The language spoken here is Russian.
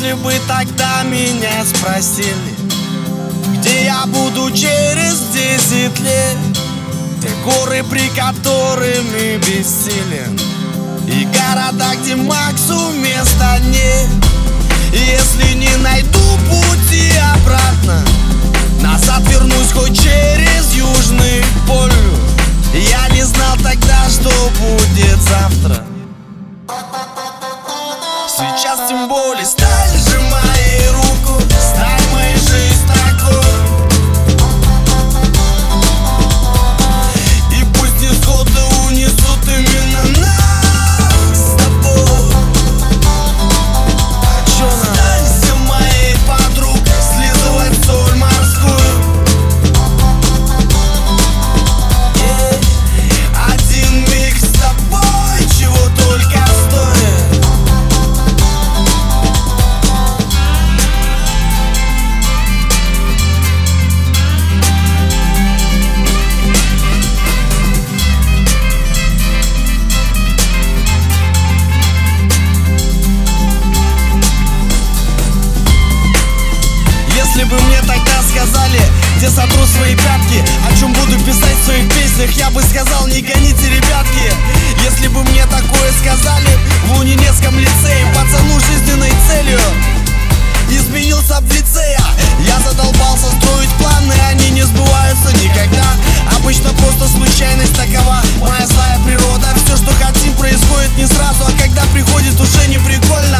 Если бы тогда меня спросили Где я буду через десять лет? Те горы, при которыми бессилен И города, где Максу места нет. Если не найду пути обратно Назад вернусь хоть через Южный полюс. Я не знал тогда, что будет завтра тем более сталь сотру свои пятки. О чем буду писать в своих песнях Я бы сказал, не гоните, ребятки. Если бы мне такое сказали В Лунинецком лицее Пацану жизненной целью. Изменился в лицея Я. Задолбался строить планы Они не сбываются никогда. Обычно просто случайность такова. Моя злая природа Все, что хотим, происходит не сразу. А когда приходит, уже не прикольно.